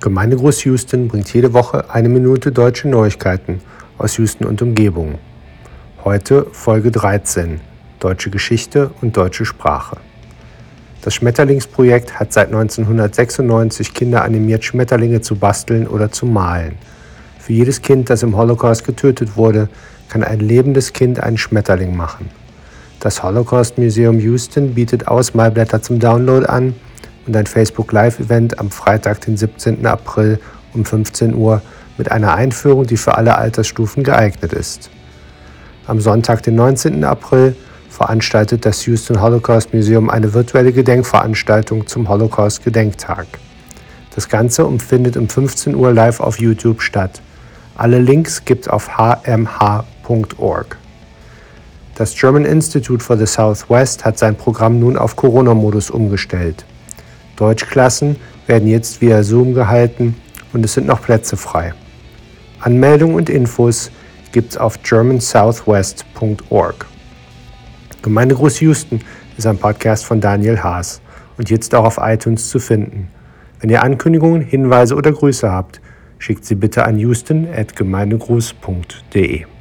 Gemeindegruß Houston bringt jede Woche eine Minute deutsche Neuigkeiten aus Houston und Umgebung. Heute Folge 13 Deutsche Geschichte und deutsche Sprache. Das Schmetterlingsprojekt hat seit 1996 Kinder animiert, Schmetterlinge zu basteln oder zu malen. Für jedes Kind, das im Holocaust getötet wurde, kann ein lebendes Kind einen Schmetterling machen. Das Holocaust Museum Houston bietet Ausmalblätter zum Download an und ein Facebook Live-Event am Freitag, den 17. April um 15 Uhr mit einer Einführung, die für alle Altersstufen geeignet ist. Am Sonntag, den 19. April, veranstaltet das Houston Holocaust Museum eine virtuelle Gedenkveranstaltung zum Holocaust-Gedenktag. Das Ganze findet um 15 Uhr live auf YouTube statt. Alle Links gibt es auf hmh.org. Das German Institute for the Southwest hat sein Programm nun auf Corona-Modus umgestellt. Deutschklassen werden jetzt via Zoom gehalten und es sind noch Plätze frei. Anmeldung und Infos gibt's auf germansouthwest.org. Gemeindegruß Houston ist ein Podcast von Daniel Haas und jetzt auch auf iTunes zu finden. Wenn ihr Ankündigungen, Hinweise oder Grüße habt, schickt sie bitte an houston.gemeindegruß.de.